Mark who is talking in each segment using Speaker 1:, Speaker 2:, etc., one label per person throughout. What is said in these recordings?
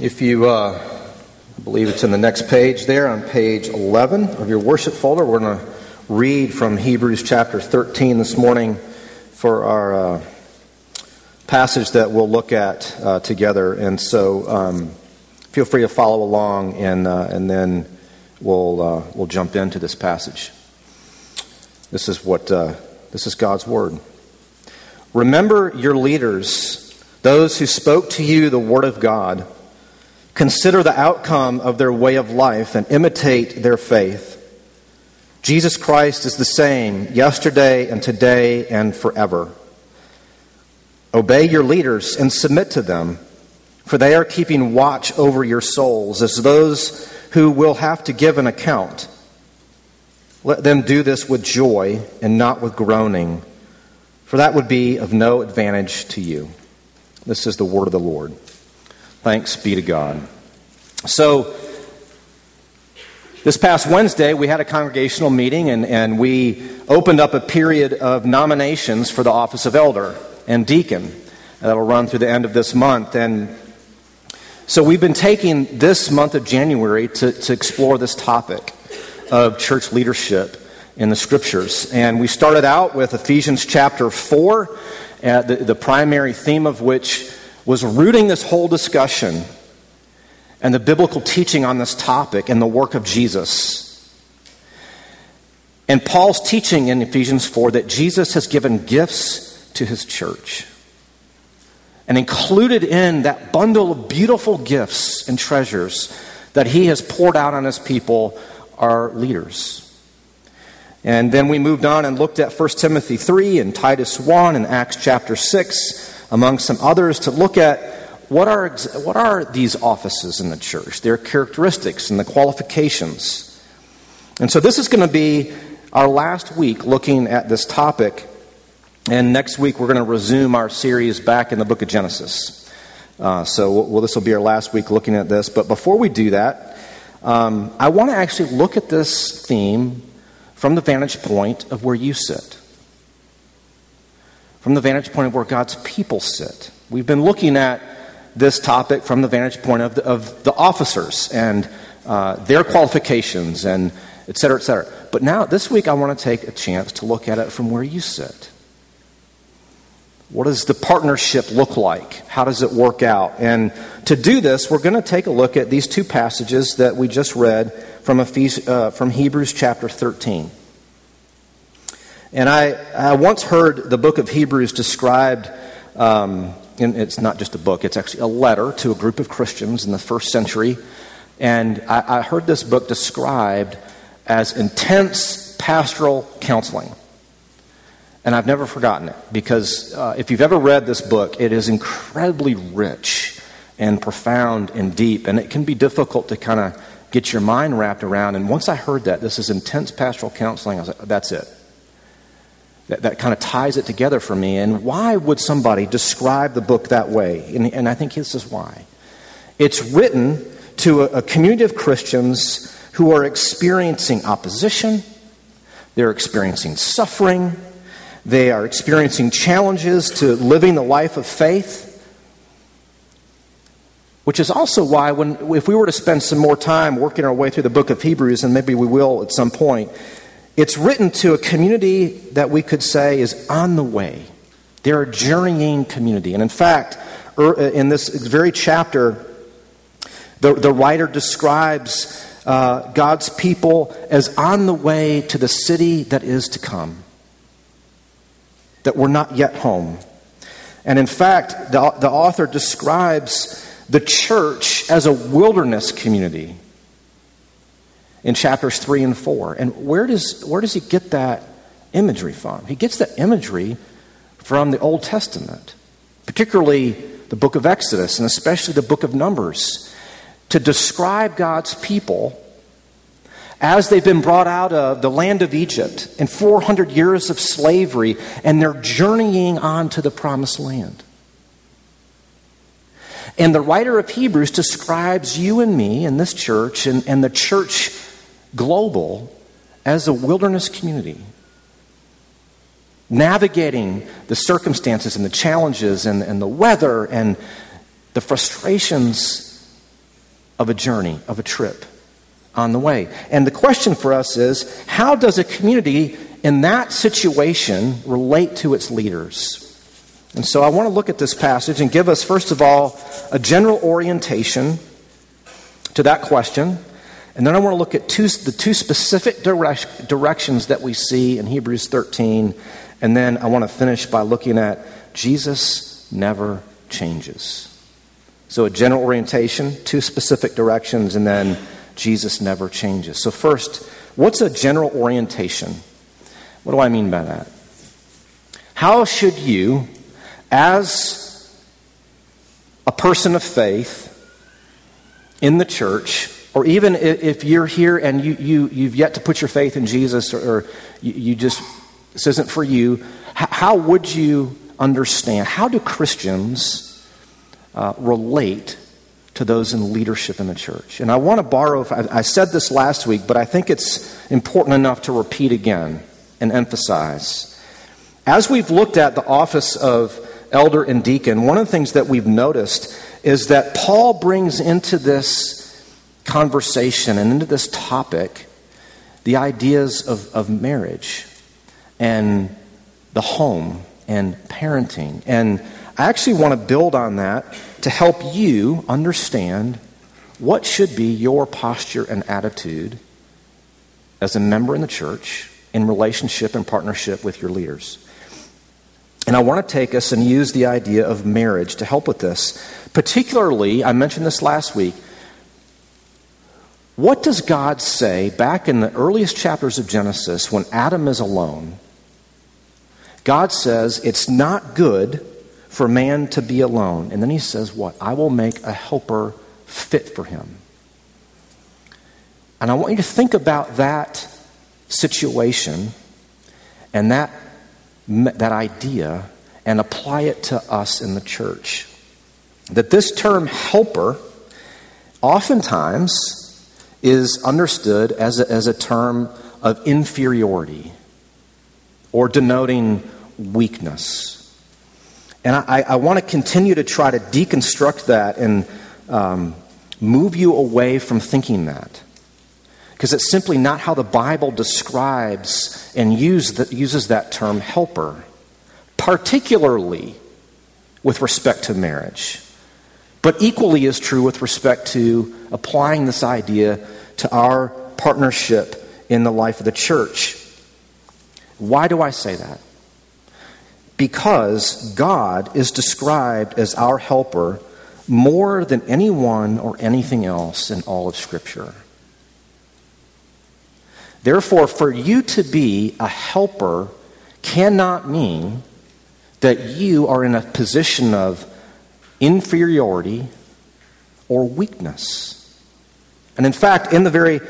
Speaker 1: If you uh, believe it's in the next page there on page 11 of your worship folder, we're going to read from Hebrews chapter 13 this morning for our uh, passage that we'll look at uh, together. And so um, feel free to follow along, and, uh, and then we'll, uh, we'll jump into this passage. This is what uh, this is God's word. Remember your leaders, those who spoke to you the word of God. Consider the outcome of their way of life and imitate their faith. Jesus Christ is the same yesterday and today and forever. Obey your leaders and submit to them, for they are keeping watch over your souls as those who will have to give an account. Let them do this with joy and not with groaning, for that would be of no advantage to you. This is the word of the Lord. Thanks be to God. So, this past Wednesday, we had a congregational meeting and, and we opened up a period of nominations for the office of elder and deacon. That'll run through the end of this month. And so we've been taking this month of January to, to explore this topic of church leadership in the scriptures. And we started out with Ephesians chapter 4, uh, the, the primary theme of which was rooting this whole discussion and the biblical teaching on this topic and the work of Jesus. And Paul's teaching in Ephesians 4 that Jesus has given gifts to his church. And included in that bundle of beautiful gifts and treasures that he has poured out on his people are leaders. And then we moved on and looked at 1 Timothy 3 and Titus 1 and Acts chapter 6, among some others, to look at what are, what are these offices in the church, their characteristics and the qualifications. And so this is going to be our last week looking at this topic. And next week we're going to resume our series back in the book of Genesis. Uh, so well, this will be our last week looking at this. But before we do that, um, I want to actually look at this theme from the vantage point of where you sit, from the vantage point of where God's people sit. We've been looking at this topic from the vantage point of the, of the officers and uh, their qualifications and et cetera, et cetera. But now, this week, I want to take a chance to look at it from where you sit. What does the partnership look like? How does it work out? And to do this, we're going to take a look at these two passages that we just read from, Ephes- uh, from Hebrews chapter 13. And I, I once heard the book of Hebrews described, um, and it's not just a book, it's actually a letter to a group of Christians in the first century. And I, I heard this book described as intense pastoral counseling. And I've never forgotten it because uh, if you've ever read this book, it is incredibly rich and profound and deep, and it can be difficult to kind of get your mind wrapped around. And once I heard that, this is intense pastoral counseling, I was like, that's it. That, that kind of ties it together for me. And why would somebody describe the book that way? And, and I think this is why. It's written to a, a community of Christians who are experiencing opposition, they're experiencing suffering, they are experiencing challenges to living the life of faith. Which is also why, when, if we were to spend some more time working our way through the book of Hebrews, and maybe we will at some point, it's written to a community that we could say is on the way. They're a journeying community. And in fact, er, in this very chapter, the, the writer describes uh, God's people as on the way to the city that is to come, that we're not yet home. And in fact, the, the author describes the church as a wilderness community in chapters 3 and 4. And where does, where does he get that imagery from? He gets that imagery from the Old Testament, particularly the book of Exodus and especially the book of Numbers, to describe God's people as they've been brought out of the land of Egypt in 400 years of slavery and they're journeying on to the promised land. And the writer of Hebrews describes you and me and this church and, and the church global as a wilderness community. Navigating the circumstances and the challenges and, and the weather and the frustrations of a journey, of a trip on the way. And the question for us is how does a community in that situation relate to its leaders? And so I want to look at this passage and give us, first of all, a general orientation to that question. And then I want to look at two, the two specific direct, directions that we see in Hebrews 13. And then I want to finish by looking at Jesus never changes. So, a general orientation, two specific directions, and then Jesus never changes. So, first, what's a general orientation? What do I mean by that? How should you, as a person of faith in the church, or even if you're here and you, you, you've yet to put your faith in Jesus, or, or you, you just, this isn't for you, how would you understand? How do Christians uh, relate to those in leadership in the church. And I want to borrow, I said this last week, but I think it's important enough to repeat again and emphasize. As we've looked at the office of elder and deacon, one of the things that we've noticed is that Paul brings into this conversation and into this topic the ideas of, of marriage and the home and parenting and I actually want to build on that to help you understand what should be your posture and attitude as a member in the church in relationship and partnership with your leaders. And I want to take us and use the idea of marriage to help with this. Particularly, I mentioned this last week. What does God say back in the earliest chapters of Genesis when Adam is alone? God says it's not good for man to be alone. And then he says, What? I will make a helper fit for him. And I want you to think about that situation and that, that idea and apply it to us in the church. That this term helper oftentimes is understood as a, as a term of inferiority or denoting weakness. And I, I want to continue to try to deconstruct that and um, move you away from thinking that. Because it's simply not how the Bible describes and use the, uses that term helper, particularly with respect to marriage. But equally is true with respect to applying this idea to our partnership in the life of the church. Why do I say that? because God is described as our helper more than anyone or anything else in all of Scripture. Therefore, for you to be a helper cannot mean that you are in a position of inferiority or weakness. And in fact, in the very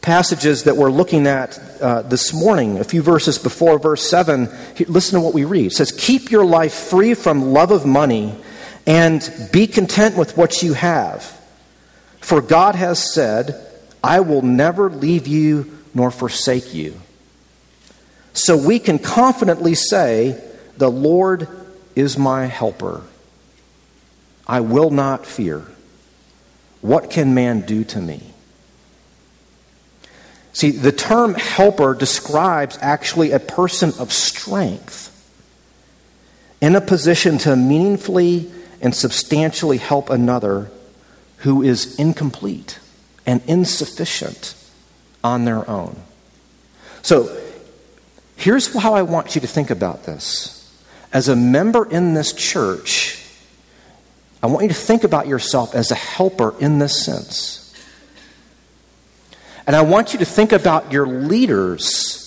Speaker 1: passages that we're looking at uh, this morning, a few verses before verse 7, listen to what we read. It says, Keep your life free from love of money and be content with what you have. For God has said, I will never leave you nor forsake you. So we can confidently say, The Lord is my helper. I will not fear. What can man do to me? See, the term helper describes actually a person of strength in a position to meaningfully and substantially help another who is incomplete and insufficient on their own. So, here's how I want you to think about this. As a member in this church, I want you to think about yourself as a helper in this sense. And I want you to think about your leaders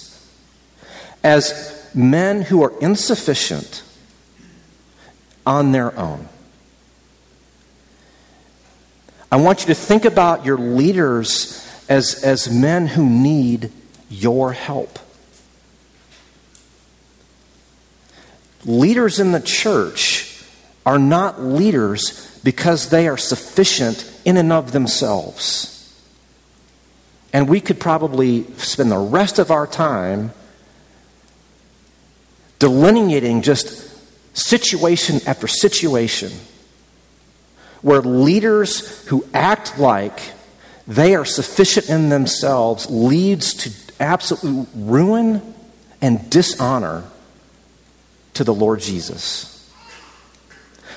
Speaker 1: as men who are insufficient on their own. I want you to think about your leaders as, as men who need your help. Leaders in the church are not leaders because they are sufficient in and of themselves. And we could probably spend the rest of our time delineating just situation after situation where leaders who act like they are sufficient in themselves leads to absolute ruin and dishonor to the Lord Jesus.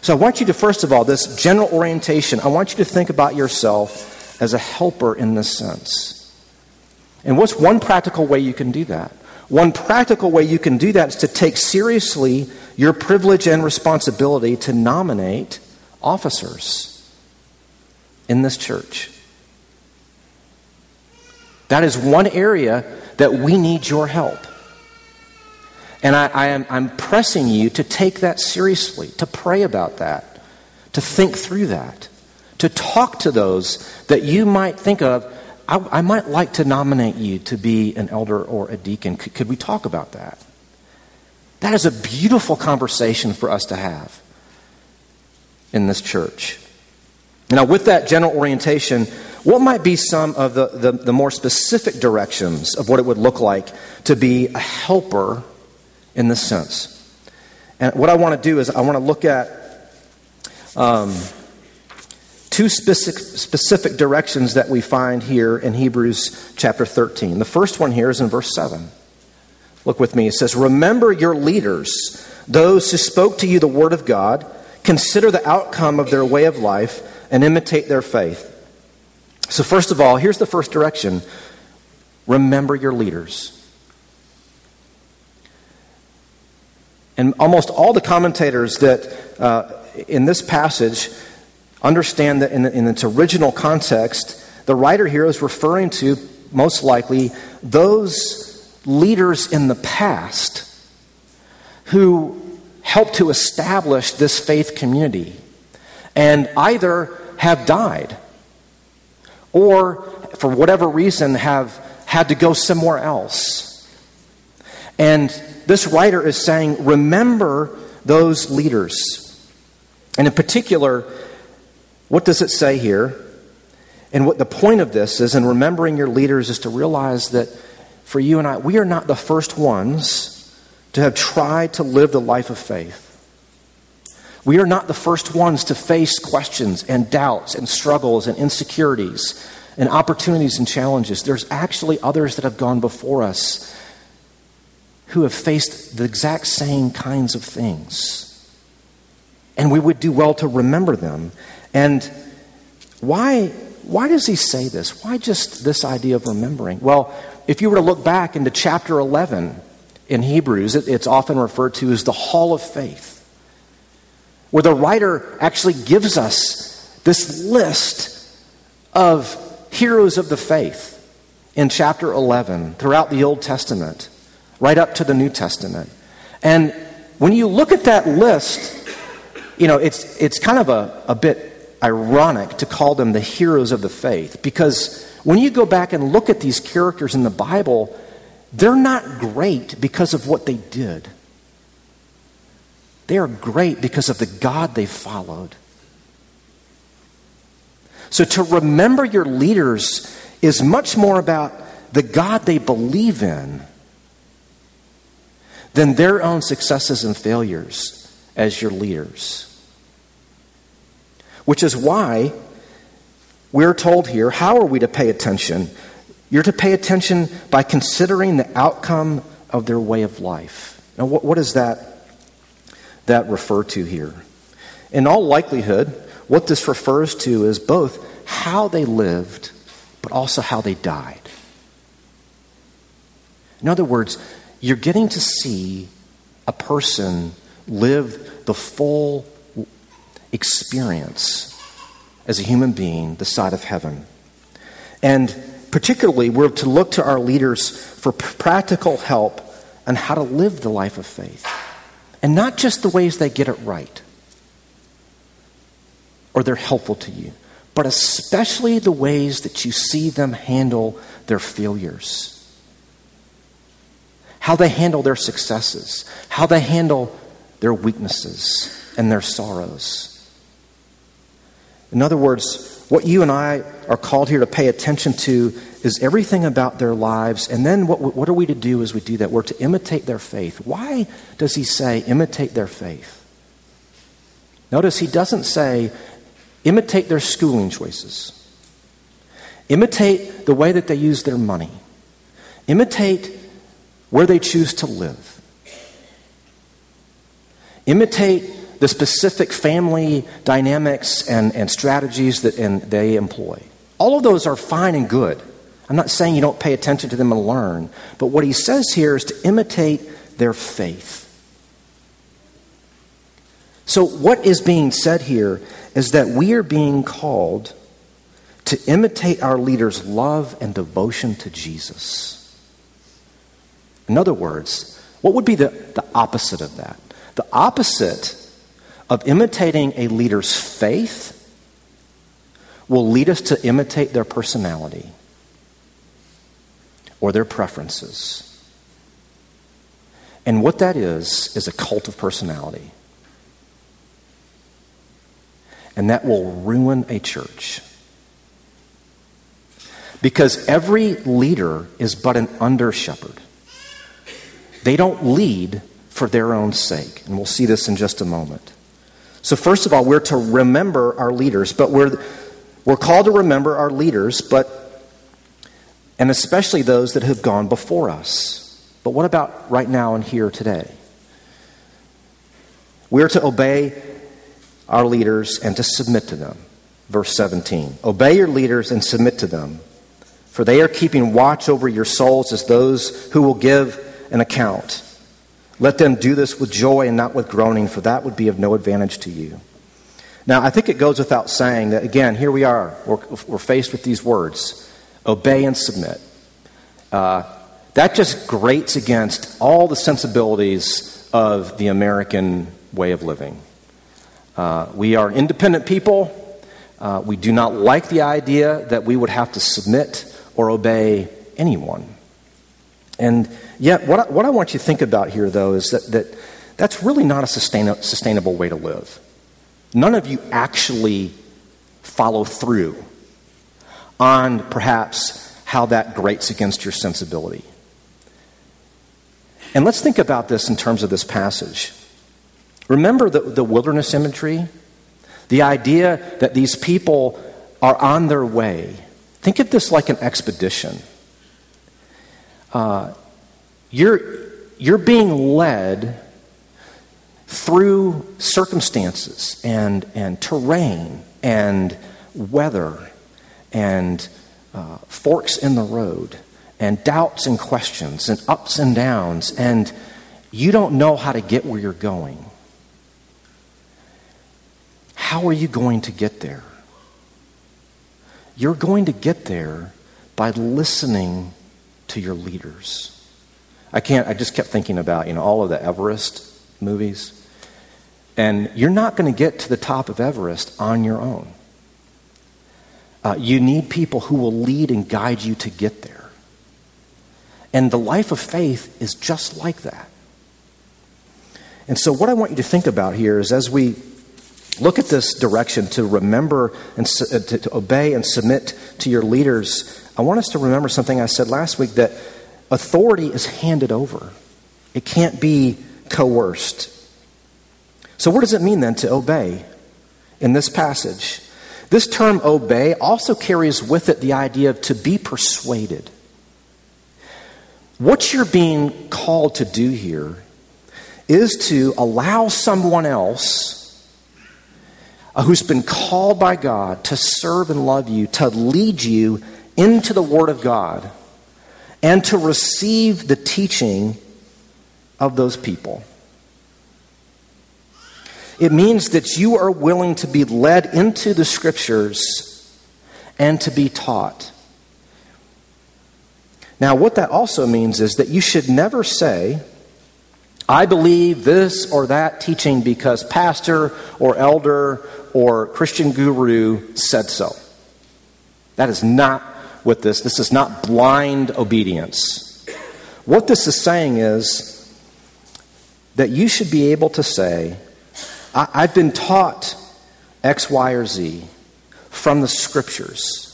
Speaker 1: So I want you to, first of all, this general orientation, I want you to think about yourself as a helper in this sense. And what's one practical way you can do that? One practical way you can do that is to take seriously your privilege and responsibility to nominate officers in this church. That is one area that we need your help. And I, I am, I'm pressing you to take that seriously, to pray about that, to think through that, to talk to those that you might think of. I, I might like to nominate you to be an elder or a deacon. Could, could we talk about that? That is a beautiful conversation for us to have in this church. Now, with that general orientation, what might be some of the, the, the, more specific directions of what it would look like to be a helper in this sense? And what I want to do is I want to look at um, two specific, specific directions that we find here in Hebrews chapter 13. The first one here is in verse 7. Look with me. It says, Remember your leaders, those who spoke to you the word of God. Consider the outcome of their way of life and imitate their faith. So, first of all, here's the first direction remember your leaders. And almost all the commentators that uh, in this passage understand that in, in its original context, the writer here is referring to, most likely, those leaders in the past who helped to establish this faith community and either have died or, for whatever reason, have had to go somewhere else. And this writer is saying, remember those leaders. And in particular, what does it say here? And what the point of this is, in remembering your leaders, is to realize that for you and I, we are not the first ones to have tried to live the life of faith. We are not the first ones to face questions and doubts and struggles and insecurities and opportunities and challenges. There's actually others that have gone before us who have faced the exact same kinds of things. And we would do well to remember them. And why, why does he say this? Why just this idea of remembering? Well, if you were to look back into chapter 11 in Hebrews, it, it's often referred to as the hall of faith where the writer actually gives us this list of heroes of the faith in chapter 11 throughout the Old Testament, right up to the New Testament. And when you look at that list, you know, it's, it's kind of a, a bit ironic to call them the heroes of the faith because when you go back and look at these characters in the Bible, they're not great because of what they did. They are great because of the God they followed. So to remember your leaders is much more about the God they believe in than their own successes and failures as your leaders. Which is why we're told here how are we to pay attention? You're to pay attention by considering the outcome of their way of life. Now, what, what is that that refer to here? In all likelihood, what this refers to is both how they lived, but also how they died. In other words, you're getting to see a person live the full experience as a human being, the side of heaven. And particularly, we're to look to our leaders for practical help on how to live the life of faith. And not just the ways they get it right or they're helpful to you, but especially the ways that you see them handle their failures. How they handle their successes, how they handle their weaknesses and their sorrows. In other words, what you and I are called here to pay attention to is everything about their lives. And then what, what are we to do as we do that? We're to imitate their faith. Why does he say imitate their faith? Notice he doesn't say Imitate their schooling choices. Imitate the way that they use their money. Imitate where they choose to live. Imitate the specific family dynamics and, and strategies that and they employ. All of those are fine and good. I'm not saying you don't pay attention to them and learn, but what he says here is to imitate their faith. So, what is being said here is that we are being called to imitate our leaders' love and devotion to Jesus. In other words, what would be the, the opposite of that? The opposite of imitating a leader's faith will lead us to imitate their personality or their preferences. And what that is, is a cult of personality. And that will ruin a church. Because every leader is but an under shepherd. They don't lead for their own sake. And we'll see this in just a moment. So, first of all, we're to remember our leaders, but we're, we're called to remember our leaders, but, and especially those that have gone before us. But what about right now and here today? We're to obey our leaders and to submit to them. Verse 17 Obey your leaders and submit to them, for they are keeping watch over your souls as those who will give an account. Let them do this with joy and not with groaning, for that would be of no advantage to you. Now, I think it goes without saying that, again, here we are. We're, we're faced with these words obey and submit. Uh, that just grates against all the sensibilities of the American way of living. Uh, we are independent people. Uh, we do not like the idea that we would have to submit or obey anyone. And yet, what I, what I want you to think about here, though, is that, that that's really not a sustain, sustainable way to live. None of you actually follow through on perhaps how that grates against your sensibility. And let's think about this in terms of this passage. Remember the, the wilderness imagery? The idea that these people are on their way. Think of this like an expedition. Uh, you're, you're being led through circumstances and, and terrain and weather and uh, forks in the road and doubts and questions and ups and downs, and you don't know how to get where you're going. How are you going to get there? You're going to get there by listening to your leaders. I can't, I just kept thinking about, you know, all of the Everest movies. And you're not going to get to the top of Everest on your own. Uh, you need people who will lead and guide you to get there. And the life of faith is just like that. And so, what I want you to think about here is as we look at this direction to remember and uh, to, to obey and submit to your leaders, I want us to remember something I said last week that authority is handed over, it can't be coerced. So, what does it mean then to obey in this passage? This term obey also carries with it the idea of to be persuaded. What you're being called to do here is to allow someone else uh, who's been called by God to serve and love you, to lead you into the Word of God, and to receive the teaching of those people. It means that you are willing to be led into the Scriptures and to be taught. Now, what that also means is that you should never say, I believe this or that teaching because pastor or elder or Christian guru said so. That is not what this this is not blind obedience. What this is saying is that you should be able to say, I, have been taught X, Y, or Z from the scriptures.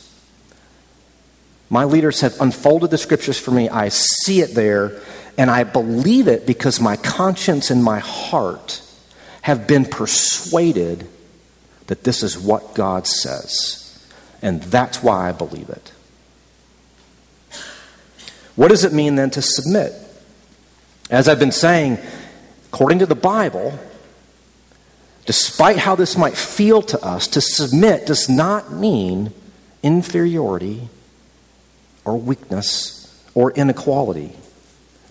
Speaker 1: My leaders have unfolded the scriptures for me. I see it there, and I believe it because my conscience and my heart have been persuaded that this is what God says. And that's why I believe it. What does it mean then to submit? As I've been saying, according to the Bible, despite how this might feel to us, to submit does not mean inferiority or weakness or inequality.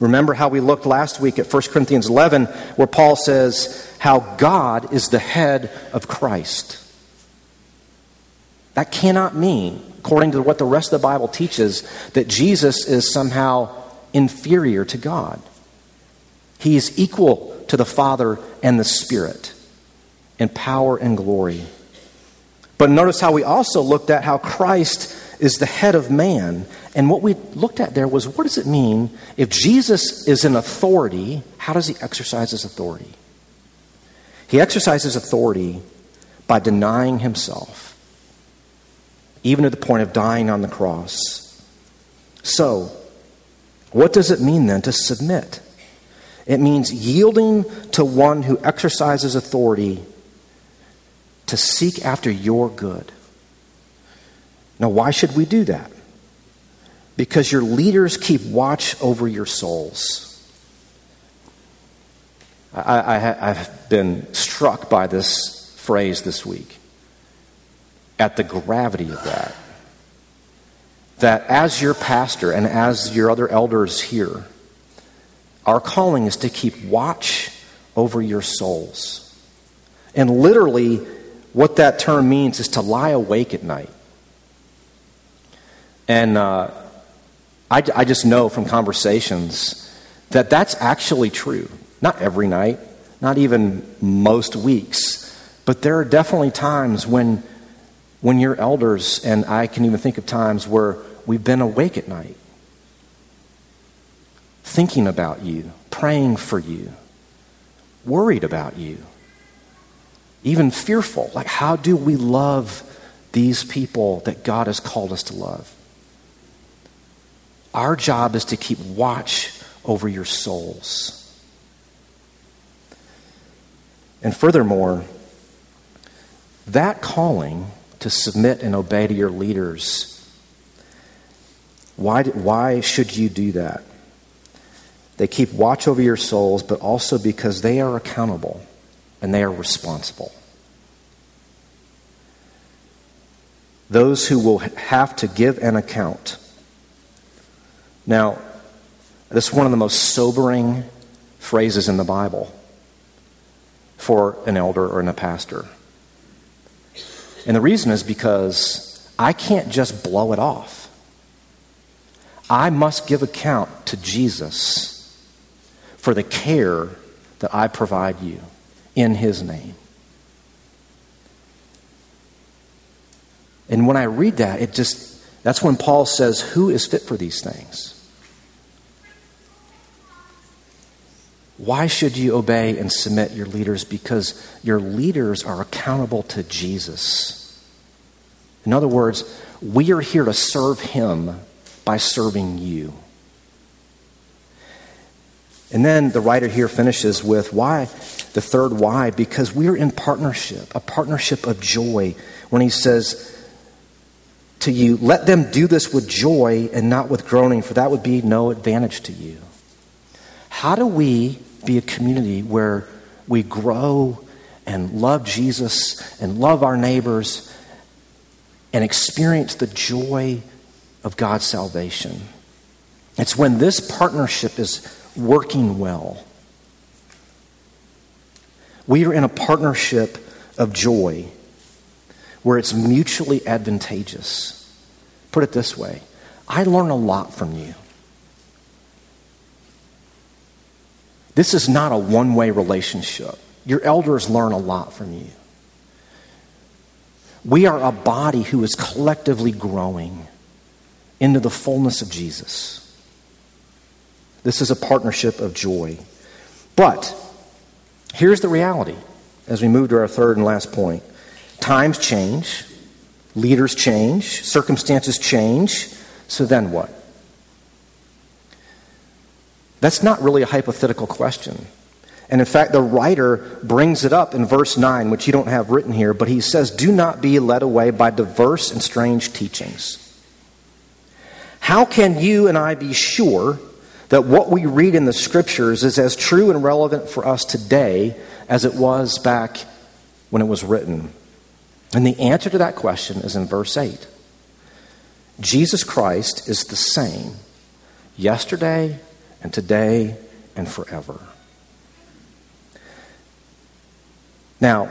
Speaker 1: Remember how we looked last week at 1 Corinthians 11, where Paul says how God is the head of Christ. That cannot mean, according to what the rest of the Bible teaches, that Jesus is somehow inferior to God. He is equal to the Father and the Spirit in power and glory. But notice how we also looked at how Christ is the head of man. And what we looked at there was what does it mean if Jesus is in authority? How does he exercise his authority? He exercises authority by denying himself, even to the point of dying on the cross. So, what does it mean then to submit? It means yielding to one who exercises authority to seek after your good. Now, why should we do that? Because your leaders keep watch over your souls. I, I, I've been struck by this phrase this week at the gravity of that. That as your pastor and as your other elders here, our calling is to keep watch over your souls. And literally, what that term means is to lie awake at night. And uh, I, I just know from conversations that that's actually true. Not every night, not even most weeks, but there are definitely times when, when your elders, and I can even think of times where we've been awake at night, thinking about you, praying for you, worried about you, even fearful. Like, how do we love these people that God has called us to love? Our job is to keep watch over your souls. And furthermore, that calling to submit and obey to your leaders, why, why should you do that? They keep watch over your souls, but also because they are accountable and they are responsible. Those who will have to give an account now, this is one of the most sobering phrases in the Bible for an elder or a pastor. And the reason is because I can't just blow it off. I must give account to Jesus for the care that I provide you in His name. And when I read that, it just, that's when Paul says, Who is fit for these things? Why should you obey and submit your leaders? Because your leaders are accountable to Jesus. In other words, we are here to serve Him by serving you. And then the writer here finishes with why, the third why, because we are in partnership, a partnership of joy, when he says to you, let them do this with joy and not with groaning, for that would be no advantage to you. How do we be a community where we grow and love Jesus and love our neighbors and experience the joy of God's salvation. It's when this partnership is working well. We are in a partnership of joy where it's mutually advantageous. Put it this way I learn a lot from you. This is not a one way relationship. Your elders learn a lot from you. We are a body who is collectively growing into the fullness of Jesus. This is a partnership of joy. But here's the reality as we move to our third and last point times change, leaders change, circumstances change. So then what? That's not really a hypothetical question. And in fact, the writer brings it up in verse 9, which you don't have written here, but he says, Do not be led away by diverse and strange teachings. How can you and I be sure that what we read in the scriptures is as true and relevant for us today as it was back when it was written? And the answer to that question is in verse 8. Jesus Christ is the same yesterday and today and forever. Now,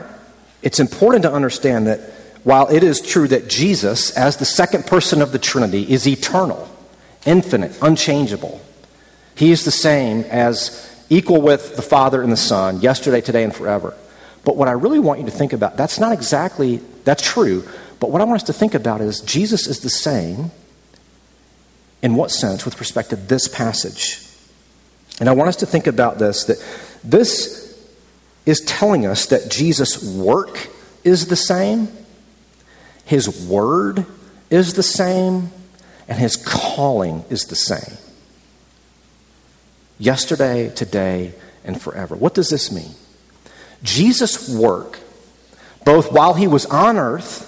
Speaker 1: it's important to understand that while it is true that Jesus, as the second person of the Trinity, is eternal, infinite, unchangeable, he is the same as equal with the Father and the Son, yesterday, today, and forever. But what I really want you to think about, that's not exactly, that's true, but what I want us to think about is Jesus is the same in what sense with respect to this passage? And I want us to think about this that this is telling us that Jesus' work is the same, his word is the same, and his calling is the same. Yesterday, today, and forever. What does this mean? Jesus' work, both while he was on earth,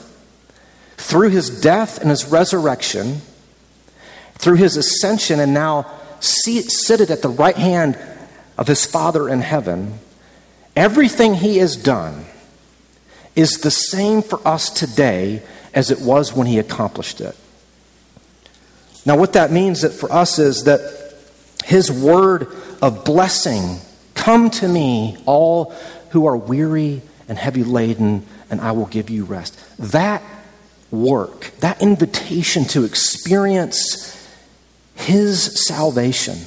Speaker 1: through his death and his resurrection, through his ascension, and now seated at the right hand of his Father in heaven, Everything he has done is the same for us today as it was when he accomplished it. Now, what that means that for us is that his word of blessing come to me, all who are weary and heavy laden, and I will give you rest. That work, that invitation to experience his salvation,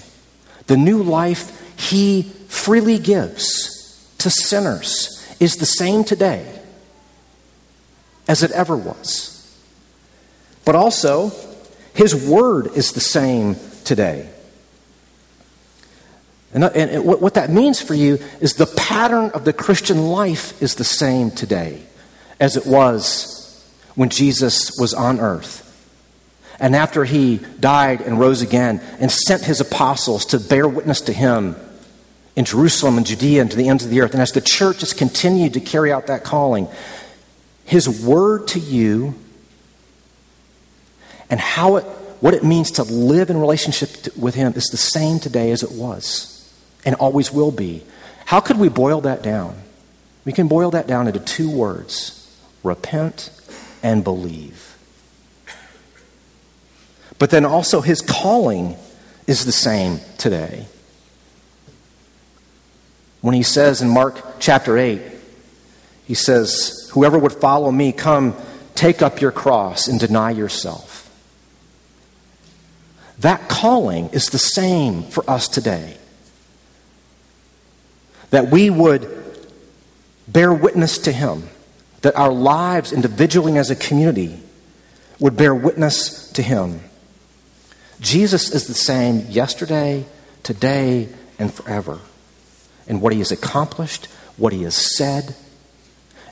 Speaker 1: the new life he freely gives to sinners is the same today as it ever was. But also, His Word is the same today. And, uh, and what that means for you is the pattern of the Christian life is the same today as it was when Jesus was on earth. And after he died and rose again and sent his apostles to bear witness to him in Jerusalem and Judea and to the ends of the earth. And as the church has continued to carry out that calling, his word to you and how it, what it means to live in relationship with him is the same today as it was and always will be. How could we boil that down? We can boil that down into two words repent and believe. But then also, his calling is the same today when he says in Mark chapter 8, he says, Whoever would follow me, come, take up your cross and deny yourself. That calling is the same for us today. That we would bear witness to him, that our lives individually as a community would bear witness to him. Jesus is the same yesterday, today, and forever and what he has accomplished, what he has said,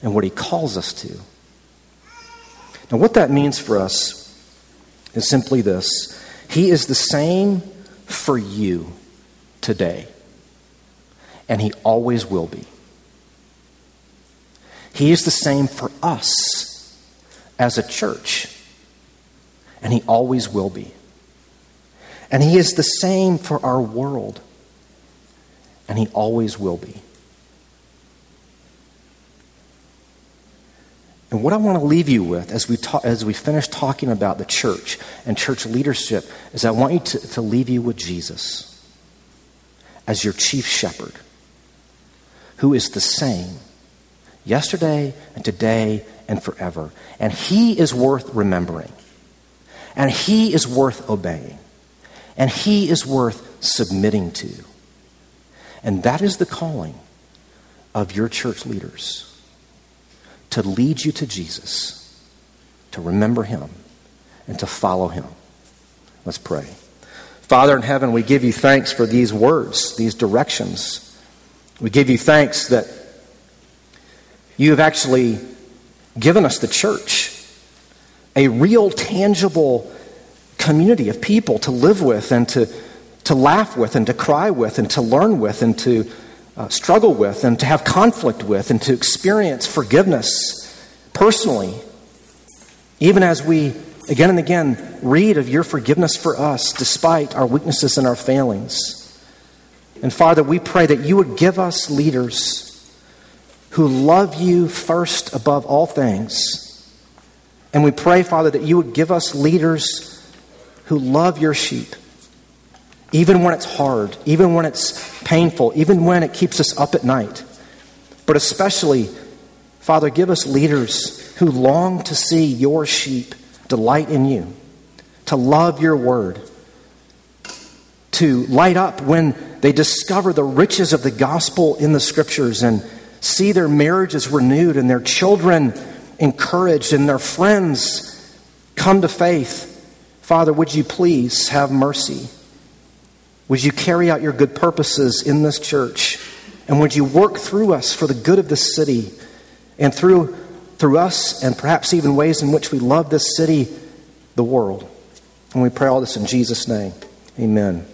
Speaker 1: and what he calls us to. Now, what that means for us is simply this He is the same for you today, and he always will be. He is the same for us as a church, and he always will be. And he is the same for our world and He always will be. And what I want to leave you with as we, as we finish talking about the church and church leadership is I want you to, to leave you with Jesus as your chief shepherd, who is the same yesterday and today and forever. And he is worth remembering. And he is worth obeying. And he is worth submitting to. And that is the calling of your church leaders to lead you to Jesus, to remember him, and to follow him. Let's pray. Father in heaven, we give you thanks for these words, these directions. We give you thanks that you have actually given us the church, a real, tangible community of people to live with and to to laugh with and to cry with and to learn with and to uh, struggle with and to have conflict with and to experience forgiveness personally, even as we again and again read of your forgiveness for us despite our weaknesses and our failings. And Father, we pray that you would give us leaders who love you first above all things. And we pray, Father, that you would give us leaders who love your sheep, even when it's hard, even when it's painful, even when it keeps us up at night. But especially, Father, give us leaders who long to see your sheep delight in you, to love your word, to light up when they discover the riches of the gospel in the scriptures and see their marriages renewed and their children encouraged and their friends come to faith. Father, would you please have mercy? Would you carry out your good purposes in this church? And would you work through us for the good of this city and through, through us and perhaps even ways in which we love this city, the world? And we pray all this in Jesus' name. Amen.